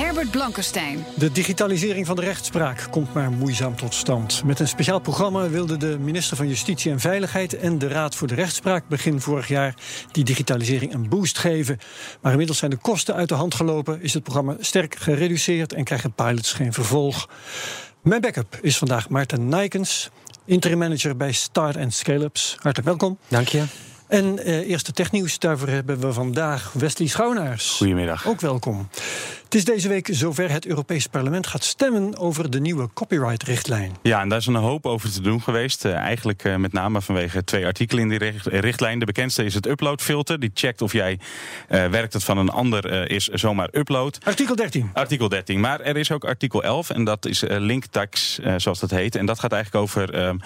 Herbert Blankenstein. De digitalisering van de rechtspraak komt maar moeizaam tot stand. Met een speciaal programma wilde de minister van Justitie en Veiligheid en de Raad voor de Rechtspraak begin vorig jaar die digitalisering een boost geven. Maar inmiddels zijn de kosten uit de hand gelopen, is het programma sterk gereduceerd en krijgen pilots geen vervolg. Mijn backup is vandaag Maarten Nijkens, interim manager bij Start and Scale-ups. Hartelijk welkom. Dank je. En eh, eerste technieuws, daarvoor hebben we vandaag Wesley Schouwnaars. Goedemiddag. Ook welkom. Het is deze week zover het Europees Parlement gaat stemmen over de nieuwe copyright-richtlijn. Ja, en daar is een hoop over te doen geweest. Uh, eigenlijk uh, met name vanwege twee artikelen in die richt richtlijn. De bekendste is het uploadfilter. Die checkt of jij uh, werkt het van een ander is zomaar upload. Artikel 13. Artikel 13. Maar er is ook artikel 11 en dat is linktax, zoals dat heet. En dat gaat eigenlijk over, ehm,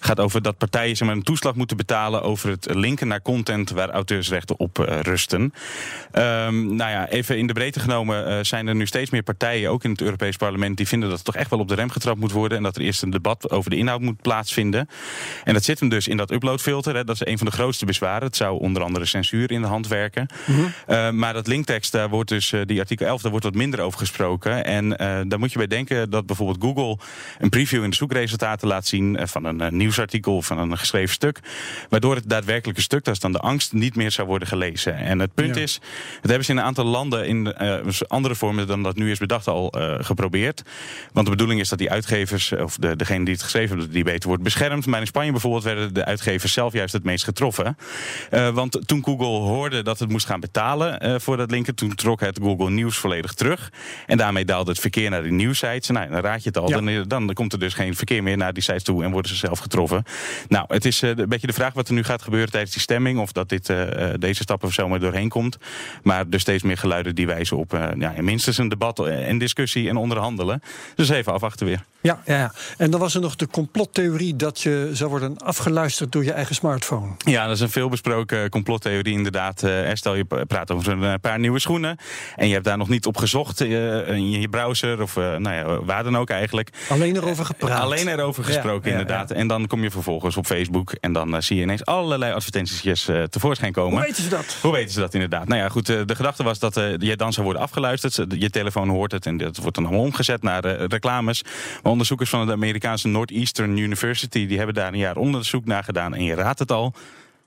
gaat over dat partijen zeg maar, een toeslag moeten betalen over het linken naar content waar auteursrechten op rusten. Um, nou ja, even in de breedte genomen zijn er nu steeds meer partijen, ook in het Europees Parlement, die vinden dat het toch echt wel op de rem getrapt moet worden. En dat er eerst een debat over de inhoud moet plaatsvinden. En dat zit hem dus in dat uploadfilter. Hè. Dat is een van de grootste bezwaren. Het zou onder andere censuur in de hand werken. Mm -hmm. uh, maar dat linktekst, daar wordt dus, uh, die artikel 11, daar wordt wat minder over gesproken. En uh, daar moet je bij denken dat bijvoorbeeld Google een preview in de zoekresultaten laat zien van een nieuwsartikel, van een geschreven stuk. Waardoor het daadwerkelijke stuk, dat is dan de angst, niet meer zou worden gelezen. En het punt ja. is, dat hebben ze in een aantal landen in andere dan dat nu is bedacht al uh, geprobeerd. Want de bedoeling is dat die uitgevers, of de, degene die het geschreven hebben, die beter wordt beschermd. Maar in Spanje bijvoorbeeld werden de uitgevers zelf juist het meest getroffen. Uh, want toen Google hoorde dat het moest gaan betalen uh, voor dat linken, toen trok het Google Nieuws volledig terug. En daarmee daalde het verkeer naar die nieuwsites. Nou, dan raad je het al. Ja. Dan, dan, komt er dus geen verkeer meer naar die sites toe en worden ze zelf getroffen. Nou, het is een beetje de vraag wat er nu gaat gebeuren tijdens die stemming. Of dat dit, deze stappen zomaar doorheen komt. Maar er steeds meer geluiden die wijzen op ja, minstens een debat en discussie en onderhandelen. Dus even afwachten weer. Ja, ja, ja. En dan was er nog de complottheorie dat je zou worden afgeluisterd door je eigen smartphone. Ja, dat is een veelbesproken complottheorie inderdaad. Uh, stel je praat over een paar nieuwe schoenen en je hebt daar nog niet op gezocht uh, in je browser of uh, nou ja, waar dan ook eigenlijk. Alleen erover gepraat. Alleen erover gesproken ja, inderdaad. En dan kom je vervolgens op Facebook en dan zie je ineens allerlei advertenties tevoorschijn komen. Hoe weten ze dat? Hoe weten ze dat inderdaad? Nou ja, goed, de gedachte was dat je dan zou worden afgeluisterd. Je telefoon hoort het en dat wordt dan allemaal omgezet naar reclames. Maar onderzoekers van de Amerikaanse Northeastern University die hebben daar een jaar onderzoek naar gedaan. En je raadt het al.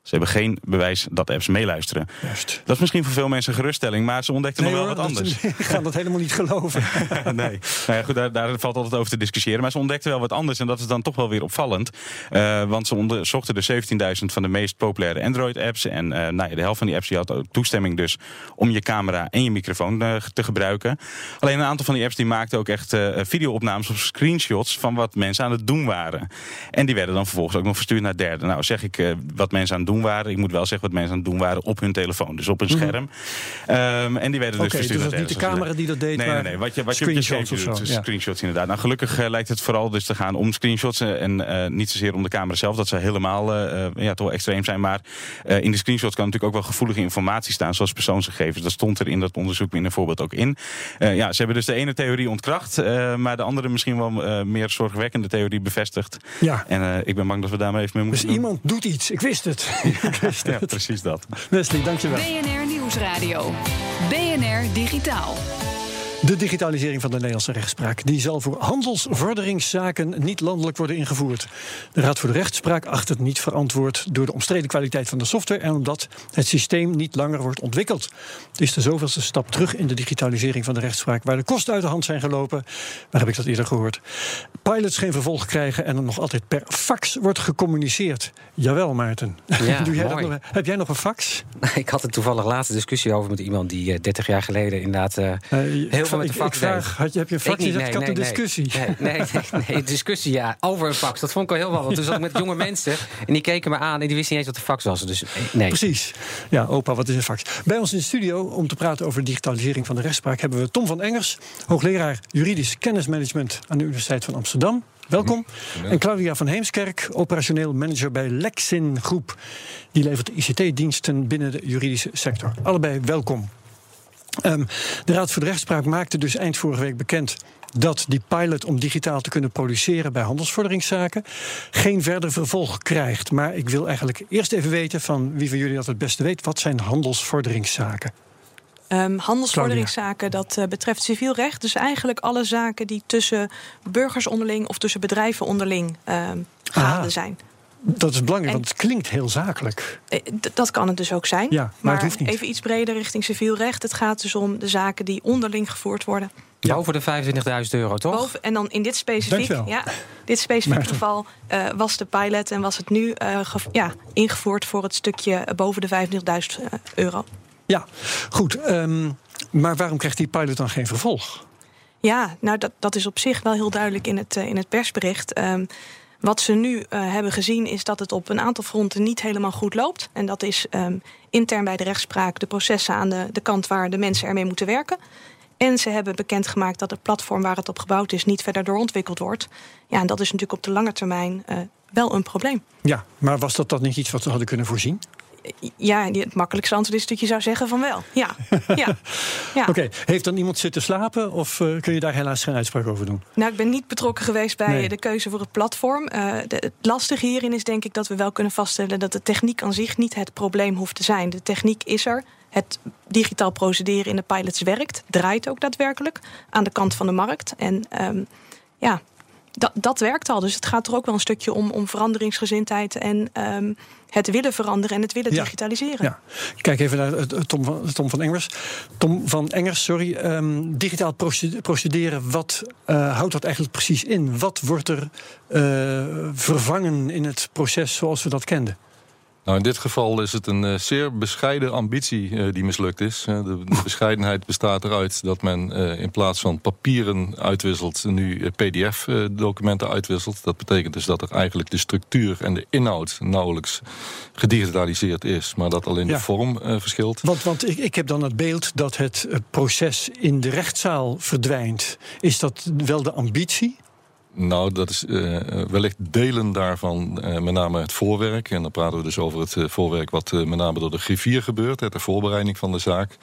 Ze hebben geen bewijs dat apps meeluisteren. Juist. Dat is misschien voor veel mensen een geruststelling, maar ze ontdekten nee, nog wel hoor, wat anders. Ik ga dat helemaal niet geloven. nee, nou ja, goed, daar, daar, valt altijd over te discussiëren. Maar ze ontdekten wel wat anders en dat is dan toch wel weer opvallend. Uh, want ze onderzochten de 17.000 van de meest populaire Android-apps. En uh, nou ja, de helft van die apps die had ook toestemming dus om je camera en je microfoon uh, te gebruiken. Alleen een aantal van die apps die maakten ook echt videoopnames of screenshots van wat mensen aan het doen waren. En die werden dan vervolgens ook nog verstuurd naar derden. Nou zeg ik wat mensen aan het doen waren. Ik moet wel zeggen wat mensen aan het doen waren op hun telefoon. Dus op een scherm. Mm -hmm. um, en die werden dus okay, verstuurd dus dat niet de camera die dat deed, nee, nee, nee. Wat je, wat je op je scherm doet, dus ja. screenshots inderdaad. Nou, gelukkig uh, lijkt het vooral dus te gaan om screenshots en uh, niet zozeer om de camera zelf. Dat zou helemaal uh, ja, toch extreem zijn. Maar in de screenshots kan natuurlijk ook wel gevoelige informatie staan, zoals persoonsgegevens. Dat stond er in dat onderzoek in een voorbeeld ook in. ja, ze hebben dus de ene theorie ontkracht, maar de andere misschien wel meer zorgwekkende theorie bevestigd. Ja. En ik ben bang dat we daarmee even mee moeten dus iemand doet iets. Ik wist het. Ja, precies dat. Wesley, dankjewel. BNR Nieuwsradio. BNR Digitaal. De digitalisering van de Nederlandse rechtspraak die zal voor handelsvorderingszaken niet landelijk worden ingevoerd. De Raad voor de Rechtspraak acht het niet verantwoord door de omstreden kwaliteit van de software en omdat het systeem niet langer wordt ontwikkeld. Het is de zoveelste stap terug in de digitalisering van de rechtspraak, waar de kosten uit de hand zijn gelopen. Waar heb ik dat eerder gehoord? Pilots geen vervolg krijgen en er nog altijd per fax wordt gecommuniceerd. Jawel, Maarten. Ja, Doe jij mooi. dat nog, heb jij nog een fax? Ik had er toevallig laatst een discussie over met iemand die uh, 30 jaar geleden inderdaad uh, Uh, heel veel gewoon met de fax ik vraag, had je, heb je een fax? Ik, nee, ik had nee, een discussie. Nee, nee, nee, nee, discussie ja, over een fax. Dat vond ik al heel wel. Want toen zat ik met jonge mensen en die keken me aan en die wisten niet eens wat de fax was. Dus nee. Precies. Ja, opa, wat is een fax? Bij ons in de studio om te praten over digitalisering van de rechtspraak hebben we Tom van Engers, hoogleraar juridisch kennismanagement aan de Universiteit van Amsterdam. Welkom. En Claudia van Heemskerk, operationeel manager bij Lexin Groep. Die levert ICT-diensten binnen de juridische sector. Allebei welkom. Um, de Raad voor de Rechtspraak maakte dus eind vorige week bekend dat die pilot om digitaal te kunnen produceren bij handelsvorderingszaken geen verder vervolg krijgt. Maar ik wil eigenlijk eerst even weten van wie van jullie dat het beste weet. Wat zijn handelsvorderingszaken? Um, handelsvorderingszaken, dat uh, betreft civiel recht. Dus eigenlijk alle zaken die tussen burgers onderling of tussen bedrijven onderling uh, gaande zijn. Dat is belangrijk, en, want het klinkt heel zakelijk. Eh, dat kan het dus ook zijn. Ja, maar, maar het hoeft niet. even iets breder richting civiel recht. Het gaat dus om de zaken die onderling gevoerd worden. Ja. Boven de 25.000 euro, toch? Boven, en dan in dit specifiek, ja, dit specifieke geval uh, was de pilot en was het nu uh, ja, ingevoerd voor het stukje boven de 25.000 euro. Ja, goed. Um, maar waarom krijgt die pilot dan geen vervolg? Ja, nou dat, dat is op zich wel heel duidelijk in het, uh, in het persbericht. Um, wat ze nu uh, hebben gezien is dat het op een aantal fronten niet helemaal goed loopt. En dat is um, intern bij de rechtspraak de processen aan de, de kant waar de mensen ermee moeten werken. En ze hebben bekendgemaakt dat het platform waar het op gebouwd is niet verder doorontwikkeld wordt. Ja, en dat is natuurlijk op de lange termijn uh, wel een probleem. Ja, maar was dat dan niet iets wat we hadden kunnen voorzien? Ja, het makkelijkste antwoord is dat je zou zeggen van wel. Ja. ja. ja. Oké, okay. heeft dan iemand zitten slapen of uh, kun je daar helaas geen uitspraak over doen? Nou, ik ben niet betrokken geweest bij nee. de keuze voor het platform. Uh, de, het lastige hierin is denk ik dat we wel kunnen vaststellen dat de techniek aan zich niet het probleem hoeft te zijn. De techniek is er. Het digitaal procederen in de pilots werkt, draait ook daadwerkelijk aan de kant van de markt. En um, ja, dat, dat werkt al. Dus het gaat er ook wel een stukje om, om veranderingsgezindheid en um, het willen veranderen en het willen ja. digitaliseren. Ja. Kijk even naar uh, Tom, van, Tom van Engers. Tom van Engers, sorry. Um, digitaal procederen, wat uh, houdt dat eigenlijk precies in? Wat wordt er uh, vervangen in het proces zoals we dat kenden? Nou, in dit geval is het een uh, zeer bescheiden ambitie uh, die mislukt is. Uh, de, de, bescheidenheid bestaat eruit dat men in plaats van papieren uitwisselt... nu pdf-documenten uitwisselt. Dat betekent dus dat er eigenlijk de structuur en de inhoud... nauwelijks gedigitaliseerd is, maar dat alleen ja. de vorm verschilt. Want, want ik, ik heb dan het beeld dat het proces in de rechtszaal verdwijnt. Is dat wel de ambitie? Nou, dat is uh, wellicht delen daarvan, uh, met name het voorwerk. En dan praten we dus over het uh, voorwerk wat met name door de griffier gebeurt, de voorbereiding van de zaak.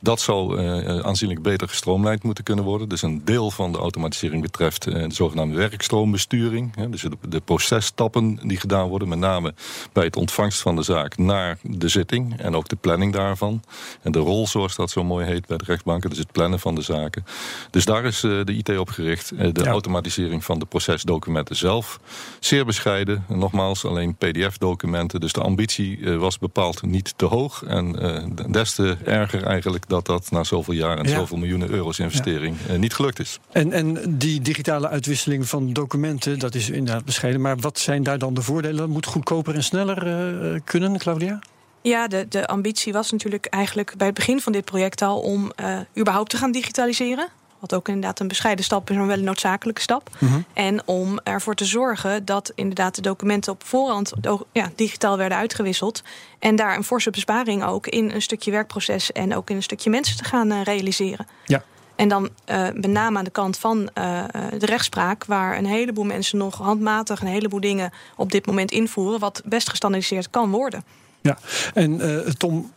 Dat zou aanzienlijk beter gestroomlijnd moeten kunnen worden. Dus een deel van de automatisering betreft de zogenaamde werkstroombesturing. Hè, dus de, de processtappen die gedaan worden, met name bij het ontvangst van de zaak naar de zitting. En ook de planning daarvan. En de rol, zoals dat zo mooi heet bij de rechtbanken, dus het plannen van de zaken. Dus daar is de IT op gericht. de ja. automatisering van van de procesdocumenten zelf. Zeer bescheiden, nogmaals alleen pdf-documenten. Dus de ambitie uh, was bepaald niet te hoog. En uh, des te erger eigenlijk dat dat na zoveel jaar en ja. zoveel miljoenen euro's investering ja. uh, niet gelukt is. En, en die digitale uitwisseling van documenten, dat is inderdaad bescheiden. Maar wat zijn daar dan de voordelen? Moet goedkoper en sneller kunnen, Claudia? Ja, de, de ambitie was natuurlijk eigenlijk bij het begin van dit project al om überhaupt te gaan digitaliseren. Wat ook inderdaad een bescheiden stap is, maar wel een noodzakelijke stap. Mm -hmm. En om ervoor te zorgen dat inderdaad de documenten op voorhand ja, digitaal werden uitgewisseld. En daar een forse besparing ook in een stukje werkproces en ook in een stukje mensen te gaan uh, realiseren. Ja. En dan uh, met name aan de kant van uh, de rechtspraak, waar een heleboel mensen nog handmatig een heleboel dingen op dit moment invoeren, wat best gestandardiseerd kan worden. Ja, en Tom,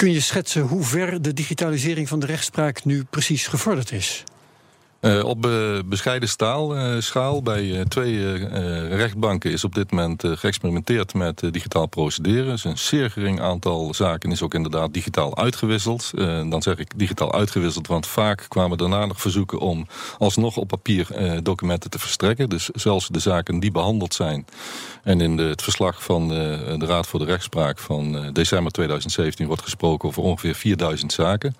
Kun je schetsen hoe ver de digitalisering van de rechtspraak nu precies gevorderd is? Uh, op uh, bescheiden staal, uh, schaal bij twee rechtbanken is op dit moment geëxperimenteerd met digitaal procederen. Dus een zeer gering aantal zaken is ook inderdaad digitaal uitgewisseld. dan zeg ik digitaal uitgewisseld, want vaak kwamen daarna nog verzoeken om alsnog op papier documenten te verstrekken. Dus zelfs de zaken die behandeld zijn. En in het verslag van de, de Raad voor de Rechtspraak van december 2017 wordt gesproken over ongeveer 4000 zaken.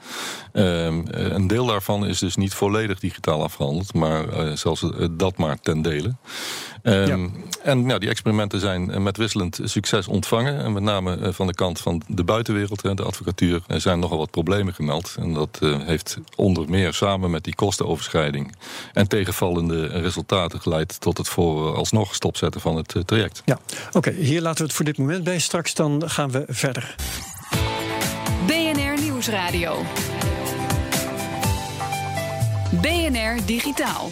Ehm, een deel daarvan is dus niet volledig digitaal digitaal afgehandeld, maar zelfs dat maar ten dele. Ehm, en ja, die experimenten zijn met wisselend succes ontvangen. En met name van de kant van de buitenwereld, de advocatuur, er zijn nogal wat problemen gemeld. En dat heeft onder meer samen met die kostenoverschrijding en tegenvallende resultaten geleid tot het voor alsnog stopzetten van het traject. Ja, oké, hier laten we het voor dit moment bij. Straks dan gaan we verder. BNR Nieuwsradio. BNR Digitaal.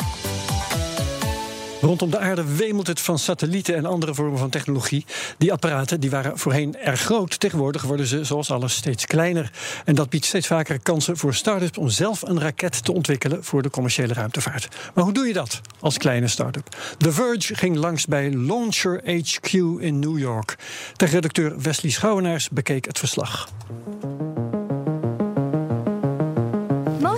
Rondom de aarde wemelt het van satellieten en andere vormen van technologie. Die apparaten die waren voorheen erg groot. Tegenwoordig worden ze, zoals alles, steeds kleiner. En dat biedt steeds vaker kansen voor start-ups om zelf een raket te ontwikkelen voor de commerciële ruimtevaart. Maar hoe doe je dat als kleine start-up? The Verge ging langs bij Launcher HQ in New York. De redacteur Wesley Schouwenaars bekeek het verslag.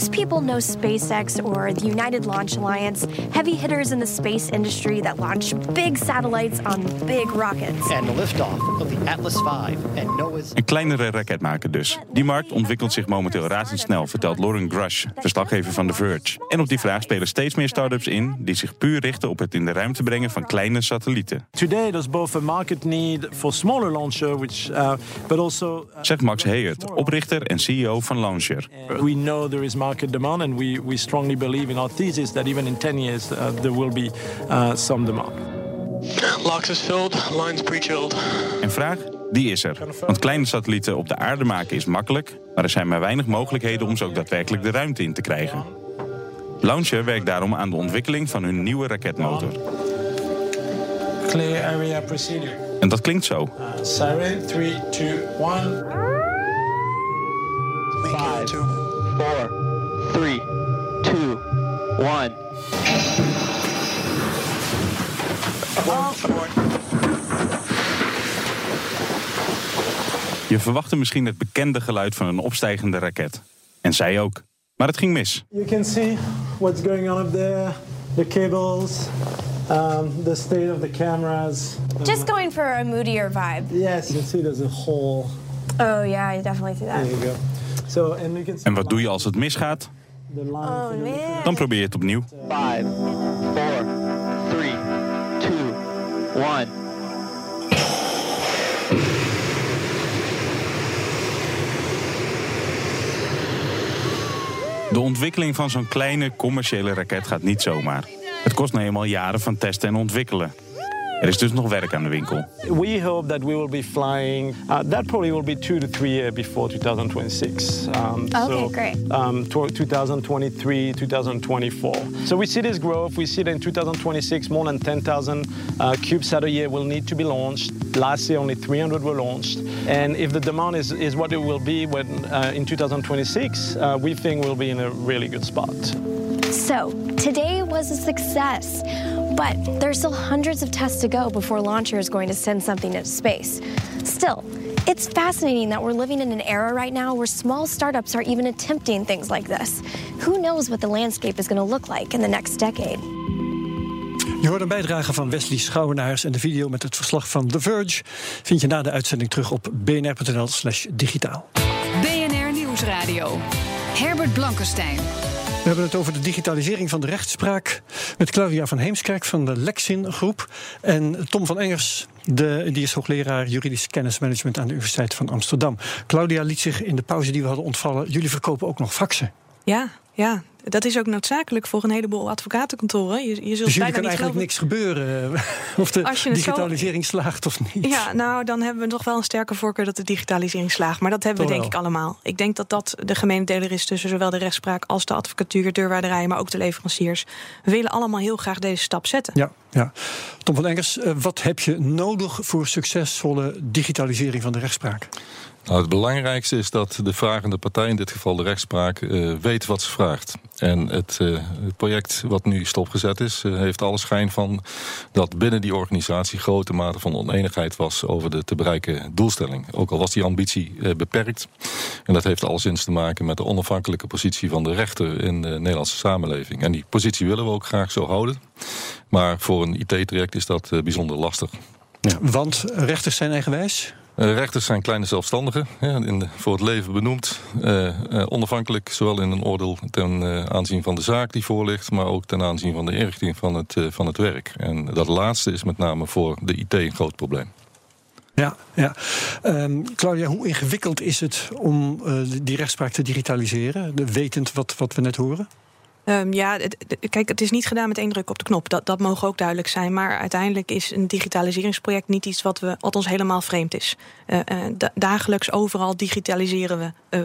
Most people know SpaceX or the United Launch Alliance, heavy hitters in the space industry that launch big satellites on big rockets. And the liftoff of the Atlas V and Noah's. Een kleinere raketmaker dus. Die markt ontwikkelt zich momenteel razendsnel, vertelt Lauren Grush, verslaggever van The Verge. En op die vraag spelen steeds meer start-ups in die zich puur richten op het in de ruimte brengen van kleine satellieten. Today there's both a market need for smaller launcher, which, uh, but also. Uh, Zegt Max Heyert, oprichter en CEO van Launcher. We know there is market demand, and we, we strongly believe in our thesis that even in 10 years uh, there will be uh, some demand. Locks is filled, lines pre-chilled. En vraag? Die is er. Want kleine satellieten op de aarde maken is makkelijk, maar er zijn maar weinig mogelijkheden om ze ook daadwerkelijk de ruimte in te krijgen. Launcher werkt daarom aan de ontwikkeling van hun nieuwe raketmotor. Clear area procedure. En dat klinkt zo. Uh, siren, 3, 2, 1. 5, 4, 3, 2, 1. Je verwachtte misschien het bekende geluid van een opstijgende raket. En zij ook. Maar het ging mis. You can see what's going on up there. The cables, um, the state of the cameras. Just going for a moodier vibe. Yes, you can see there's a hole. Oh yeah, I definitely see that. There you go. So, and you can see En wat doe je als het misgaat? Line Oh man. Dan probeer je het opnieuw. 5, 4, 3, 2, 1. De ontwikkeling van zo'n kleine commerciële raket gaat niet zomaar. Het kost nou eenmaal jaren van testen en ontwikkelen. Er is dus nog werk aan de winkel. We hope that we will be flying. Uh, that probably will be two to three years before 2026. Um, Okay, so, great. Um, 2023, 2024. So we see this growth. We see that in 2026, more than 10,000 uh, CubeSat a year will need to be launched. Last year, only 300 were launched. And if the demand is, is what it will be when, uh, in 2026, uh, we think we'll be in a really good spot. So, today was a success, but there's still hundreds of tests to go before launcher is going to send something into space. Still, it's fascinating that we're living in an era right now where small startups are even attempting things like this. Who knows what the landscape is going to look like in the next decade? Je hoort een bijdrage van Wesley Schouwenaars en de video met het verslag van The Verge vind je na de uitzending terug op bnr.nl/slash digitaal. BNR Nieuwsradio. Herbert Blankenstein. We hebben het over de digitalisering van de rechtspraak met Claudia van Heemskerk van de Lexin Groep en Tom van Engers, de, die is hoogleraar juridisch kennismanagement aan de Universiteit van Amsterdam. Claudia liet zich in de pauze die we hadden ontvallen. Jullie verkopen ook nog faxen. Ja, ja, dat is ook noodzakelijk voor een heleboel advocatenkantoren. Je, je zult Dus jullie bijna kan niet eigenlijk geloven- niks gebeuren eh, of de zo- digitalisering slaagt of niet. Ja, nou, dan hebben we toch wel een sterke voorkeur dat de digitalisering slaagt. Maar dat hebben we denk ik allemaal. Ik denk dat dat de gemene deler is tussen zowel de rechtspraak als de advocatuur, deurwaarderijen, maar ook de leveranciers. We willen allemaal heel graag deze stap zetten. Ja, ja. Tom van Engers, eh, wat heb je nodig voor succesvolle digitalisering van de rechtspraak? Nou, het belangrijkste is dat de vragende partij, in dit geval de rechtspraak, eh, weet wat ze vraagt. En het, eh, project wat nu stopgezet is, eh, heeft alle schijn van dat binnen die organisatie grote mate van oneenigheid was over de te bereiken doelstelling. Ook al was die ambitie beperkt. En dat heeft alleszins te maken met de onafhankelijke positie van de rechter in de Nederlandse samenleving. En die positie willen we ook graag zo houden. Maar voor een IT-traject is dat bijzonder lastig. Ja, want rechters zijn eigenwijs? Uh, rechters zijn kleine zelfstandigen, in voor het leven benoemd. Uh, uh, onafhankelijk, zowel in een oordeel ten aanzien van de zaak die voor ligt... maar ook ten aanzien van de inrichting van het, van het werk. En dat laatste is met name voor de IT een groot probleem. Ja, ja. Um, Claudia, hoe ingewikkeld is het om die rechtspraak te digitaliseren? Wetend wat, wat we net horen? Um, ja, kijk, het is niet gedaan met één druk op de knop. Dat, dat mogen ook duidelijk zijn. Maar uiteindelijk is een digitaliseringsproject niet iets wat, we, wat ons helemaal vreemd is. Uh, uh, dagelijks overal digitaliseren we uh,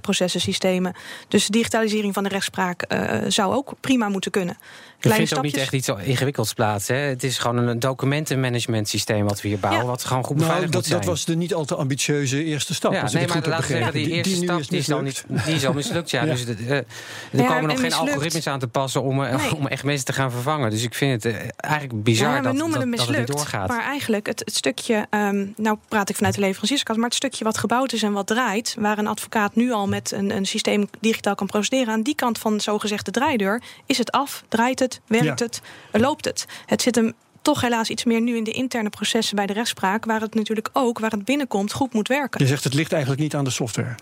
processen, systemen. Dus de digitalisering van de rechtspraak uh, zou ook prima moeten kunnen. Je vindt ook niet echt iets ingewikkelds plaats. Hè? Het is gewoon een documentenmanagement systeem wat we hier bouwen, wat gewoon goed beveiligd nou, dat, moet Dat was de niet al te ambitieuze eerste stap. Ja, nee, maar laten we zeggen, die eerste die, stap die is, al niet, die is al mislukt. Ja. ja. Dus de, uh, er ja, komen nog geen mislukt. algoritmes aan te passen om, uh, nee. om echt mensen te gaan vervangen. Dus ik vind het uh, eigenlijk bizar ja, dat, dat, dat, mislukt, het niet doorgaat. Maar eigenlijk het, het stukje, um, nou praat ik vanuit de leverancierskant, maar het stukje wat gebouwd is en wat draait, waar een advocaat nu al met een, een systeem digitaal kan procederen, aan die kant van zogezegd de draaideur, is het af, draait het, werkt het loopt het. Het zit hem toch helaas iets meer nu in de interne processen bij de rechtspraak, waar het natuurlijk ook, waar het binnenkomt, goed moet werken. Je zegt het ligt eigenlijk niet aan de software.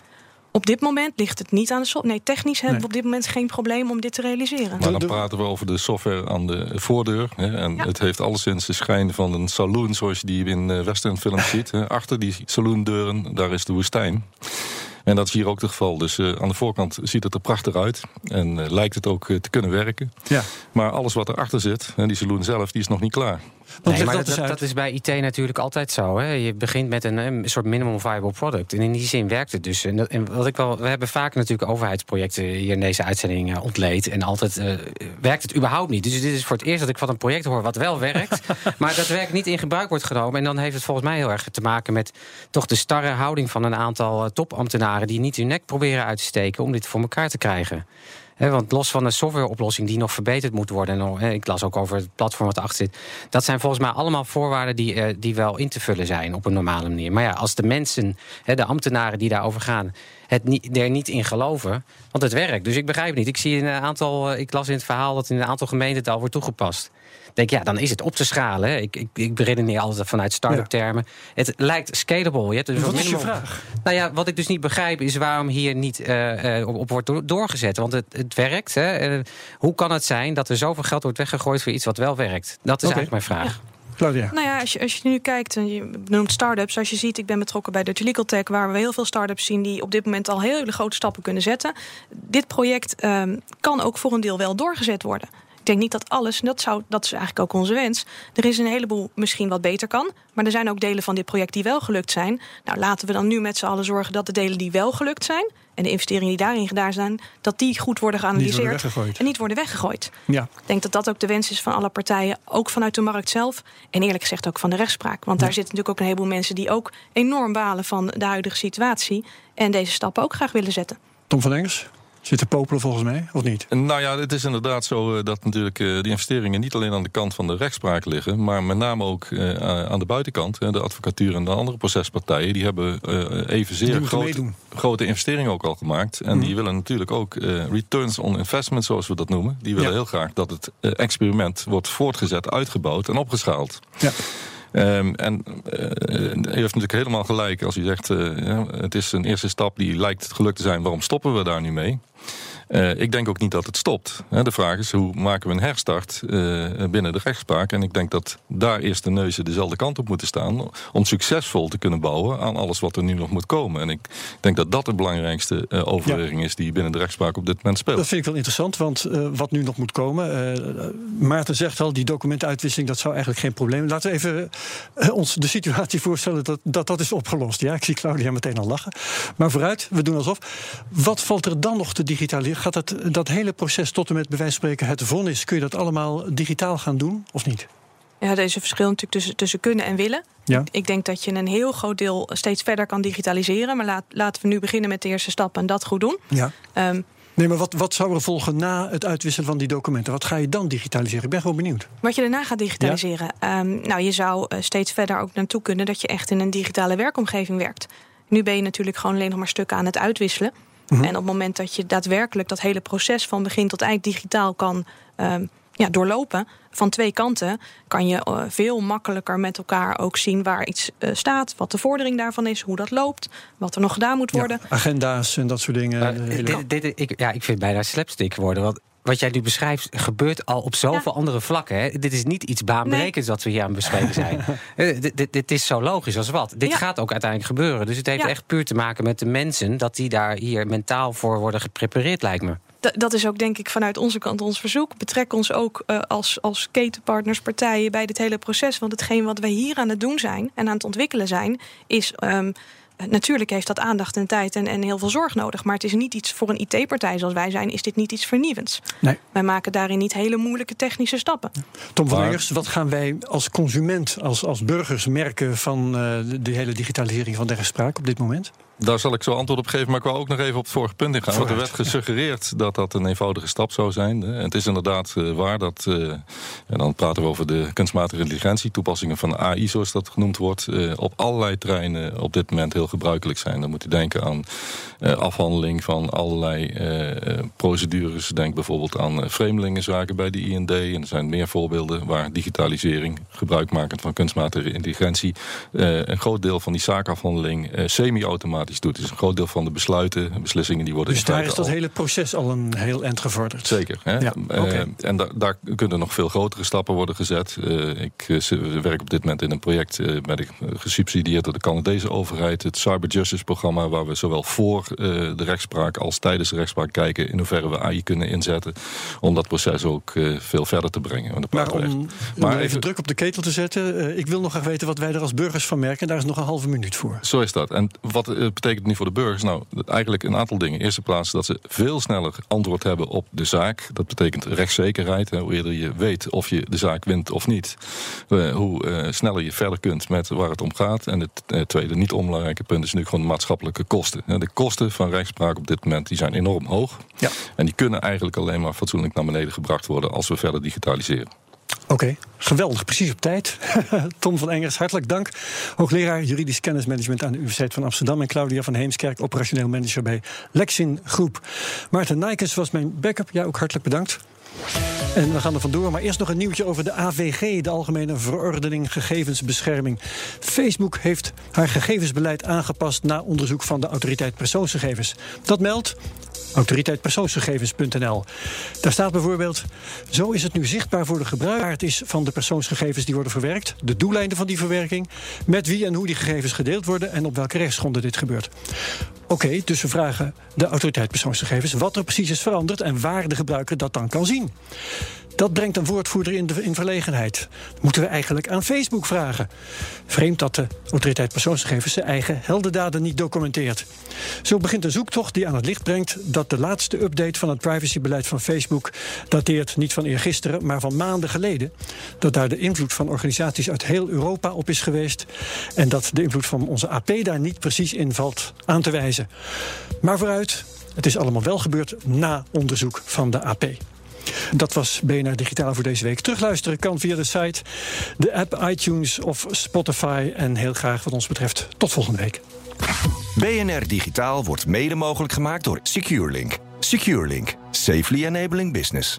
Op dit moment ligt het niet aan de software. Nee, technisch hebben we op dit moment geen probleem om dit te realiseren. Maar dan praten we over de software aan de voordeur. Hè, en het heeft alleszins de schijn van een saloon, zoals je die in eh, westernfilms ziet. Hè. Achter die saloondeuren, daar is de woestijn. En dat is hier ook het geval. Dus uh, aan de voorkant ziet het er prachtig uit. En uh, lijkt het ook uh, te kunnen werken. Ja. Maar alles wat erachter zit, en die saloon zelf, die is nog niet klaar. Nee, maar dat, dat, is bij IT natuurlijk altijd zo. Hè? Je begint met een, een, soort minimum viable product. En in die zin werkt het dus. En, en wat ik wel, we hebben vaak natuurlijk overheidsprojecten hier in deze uitzending uh, ontleed. En altijd uh, werkt het überhaupt niet. Dus dit is voor het eerst dat ik van een project hoor wat wel werkt. maar dat werk niet in gebruik wordt genomen. En dan heeft het volgens mij heel erg te maken met toch de starre houding van een aantal uh, topambtenaren. die niet hun nek proberen uit te steken om dit voor elkaar te krijgen want los van de softwareoplossing die nog verbeterd moet worden, en ik las ook over het platform wat achter zit, dat zijn volgens mij allemaal voorwaarden die, uh, die wel in te vullen zijn op een normale manier. Maar ja, als de mensen, de ambtenaren die daarover gaan, het niet, er niet in geloven, want het werkt. Dus ik begrijp het niet. Ik zie in een aantal, eh, ik las in het verhaal dat in een aantal gemeenten het al wordt toegepast denk ja, dan is het op te schalen. Ik, ik, ik beredeneer altijd vanuit start-up termen. Het lijkt scalable. Je hebt dus wat is je vraag? Nou ja, wat ik dus niet begrijp is waarom hier niet uh, op, op, wordt doorgezet. Want het, het werkt. Hè. Uh, hoe kan het zijn dat er zoveel geld wordt weggegooid voor iets wat wel werkt? Dat is okay. eigenlijk mijn vraag. Ja. Nou ja, als je, als je nu kijkt, en je noemt start-ups. Als je ziet, ik ben betrokken bij Dutch Legal Tech... waar we heel veel start-ups zien die op dit moment al hele grote stappen kunnen zetten. Dit project um, kan ook voor een deel wel doorgezet worden. Ik denk niet dat alles, en dat, zou, dat is eigenlijk ook onze wens. Er is een heleboel misschien wat beter kan. Maar er zijn ook delen van dit project die wel gelukt zijn. Nou, laten we dan nu met z'n allen zorgen dat de delen die wel gelukt zijn. En de investeringen die daarin gedaan zijn, dat die goed worden geanalyseerd. Niet en niet worden weggegooid. Ja. Ik denk dat dat ook de wens is van alle partijen, ook vanuit de markt zelf. En eerlijk gezegd ook van de rechtspraak. Want daar Ja. zitten natuurlijk ook een heleboel mensen die ook enorm balen van de huidige situatie. En deze stappen ook graag willen zetten. Tom van Engels, zit te popelen volgens mij, of niet? Nou ja, het is inderdaad zo eh, dat natuurlijk eh, die investeringen niet alleen aan de kant van de rechtspraak liggen, maar met name ook eh, aan de buitenkant. De advocatuur en de andere procespartijen, die hebben Die evenzeer moeten grote, grote investeringen ook al gemaakt. En Mhm. die willen natuurlijk ook returns on investment, zoals we dat noemen. Die willen Ja. heel graag dat het experiment wordt voortgezet, uitgebouwd en opgeschaald. Ja. Ehm, en eh, u heeft natuurlijk helemaal gelijk als u zegt... eh, het is een eerste stap die lijkt gelukt te zijn. Waarom stoppen we daar nu mee? Eh, ik denk ook niet dat het stopt. Hè, de vraag is, hoe maken we een herstart eh, binnen de rechtspraak? En ik denk dat daar eerst de neuzen dezelfde kant op moeten staan... om succesvol te kunnen bouwen aan alles wat er nu nog moet komen. En ik denk dat dat de belangrijkste eh, overweging is... die binnen de rechtspraak op dit moment speelt. Dat vind ik wel interessant, want wat nu nog moet komen. Maarten zegt al, die documentenuitwisseling, dat zou eigenlijk geen probleem. Laten we even ons de situatie voorstellen dat, dat dat is opgelost. Ja, ik zie Claudia meteen al lachen. Maar vooruit, we doen alsof. Wat valt er dan nog te digitaliseren? Gaat dat, dat hele proces tot en met bij wijze van spreken het vonnis, kun je dat allemaal digitaal gaan doen of niet? Ja, er is een verschil natuurlijk tussen, tussen kunnen en willen. Ja. Ik denk dat je een heel groot deel steeds verder kan digitaliseren. Maar laat, laten we nu beginnen met de eerste stappen en dat goed doen. Ja. Ehm, Nee, maar wat, wat zou er volgen na het uitwisselen van die documenten? Wat ga je dan digitaliseren? Ik ben gewoon benieuwd. Wat je daarna gaat digitaliseren. Ehm, nou, je zou eh, steeds verder ook naartoe kunnen dat je echt in een digitale werkomgeving werkt. Nu ben je natuurlijk gewoon alleen nog maar stukken aan het uitwisselen. Mhm. En op het moment dat je daadwerkelijk dat hele proces van begin tot eind digitaal kan, ehm, ja, doorlopen van twee kanten kan je uh, veel makkelijker met elkaar ook zien waar iets uh, staat, wat de vordering daarvan is, hoe dat loopt, wat er nog gedaan moet worden. Ja, agenda's en dat soort dingen. Uh, dit, dit, ik, ja, ik vind het bijna slapstick worden. Want wat jij nu beschrijft, gebeurt al op zoveel ja. andere vlakken. Hè? Dit is niet iets baanbrekends nee. wat we hier aan bespreken zijn. dit, dit, is zo logisch als wat. Dit ja. gaat ook uiteindelijk gebeuren. Dus het heeft ja. echt puur te maken met de mensen... dat die daar hier mentaal voor worden geprepareerd, lijkt me. Dat is ook denk ik vanuit onze kant ons verzoek. Betrek ons ook uh, als, als ketenpartners, partijen bij dit hele proces. Want hetgeen wat wij hier aan het doen zijn en aan het ontwikkelen zijn, is. Um, Natuurlijk heeft dat aandacht en tijd en, en heel veel zorg nodig. Maar het is niet iets voor een IT-partij zoals wij zijn, is dit niet iets vernieuwends. Nee. Wij maken daarin niet hele moeilijke technische stappen. Tom van Engers, wat gaan wij als consument, als, als burgers merken van uh, de, de hele digitalisering van de rechtspraak op dit moment? Daar zal ik zo antwoord op geven, maar ik wou ook nog even op het vorige punt ingaan. Want er werd gesuggereerd dat dat een eenvoudige stap zou zijn. En het is inderdaad uh, waar dat, uh, en dan praten we over de kunstmatige intelligentie, toepassingen van AI zoals dat genoemd wordt, uh, op allerlei terreinen op dit moment heel gebruikelijk zijn. Dan moet je denken aan afhandeling van allerlei procedures. Denk bijvoorbeeld aan vreemdelingenzaken bij de IND. En er zijn meer voorbeelden waar digitalisering, gebruikmakend van kunstmatige intelligentie, een groot deel van die zaakafhandeling semi-automatisch doet. Dus een groot deel van de besluiten en beslissingen die worden Dus daar is dat al... hele proces al een heel eind gevorderd. Zeker. Hè? Ja, okay. uh, en da daar kunnen nog veel grotere stappen worden gezet. Uh, ik uh, werk op dit moment in een project met gesubsidieerd door de Canadese overheid. Het Cyber Justice programma, waar we zowel voor de rechtspraak als tijdens de rechtspraak kijken in hoeverre we AI kunnen inzetten. Om dat proces ook veel verder te brengen. Maar om, om maar even, even druk op de ketel te zetten. ik wil nog graag weten wat wij er als burgers van merken. Daar is nog een halve minuut voor. Zo is dat. En wat betekent het nu voor de burgers? Nou, eigenlijk een aantal dingen. In eerste plaats dat ze veel sneller antwoord hebben op de zaak. Dat betekent rechtszekerheid. Hè. Hoe eerder je weet of je de zaak wint of niet, uh, hoe uh, sneller je verder kunt met waar het om gaat. En het uh, tweede, niet onbelangrijke punt, is nu gewoon de maatschappelijke kosten. De kosten van rechtspraak op dit moment die zijn enorm hoog. Ja. En die kunnen eigenlijk alleen maar fatsoenlijk naar beneden gebracht worden als we verder digitaliseren. Oké, geweldig, precies op tijd. Tom van Engers, hartelijk dank. Hoogleraar juridisch kennismanagement aan de Universiteit van Amsterdam. En Claudia van Heemskerk, operationeel manager bij Lexin Groep. Maarten Nijkens was mijn backup. Ja, ook hartelijk bedankt. En we gaan er vandoor, maar eerst nog een nieuwtje over de AVG, de Algemene Verordening Gegevensbescherming. Facebook heeft haar gegevensbeleid aangepast na onderzoek van de Autoriteit Persoonsgegevens. Dat meldt autoriteitpersoonsgegevens.nl. Daar staat bijvoorbeeld: Zo is het nu zichtbaar voor de gebruiker het is van de persoonsgegevens die worden verwerkt, de doeleinden van die verwerking, met wie en hoe die gegevens gedeeld worden en op welke rechtsgronden dit gebeurt. Oké, dus we vragen de autoriteit persoonsgegevens wat er precies is veranderd en waar de gebruiker dat dan kan zien. Dat brengt een woordvoerder in, de, in verlegenheid. Moeten we eigenlijk aan Facebook vragen. Vreemd dat de autoriteit persoonsgegevens zijn eigen heldendaden niet documenteert. Zo begint een zoektocht die aan het licht brengt dat de laatste update van het privacybeleid van Facebook dateert niet van eergisteren, maar van maanden geleden. Dat daar de invloed van organisaties uit heel Europa op is geweest. En dat de invloed van onze AP daar niet precies in valt aan te wijzen. Maar vooruit, het is allemaal wel gebeurd na onderzoek van de AP. Dat was BNR Digitaal voor deze week. Terugluisteren kan via de site, de app iTunes of Spotify. En heel graag wat ons betreft tot volgende week. BNR Digitaal wordt mede mogelijk gemaakt door SecureLink. SecureLink. Safely enabling business.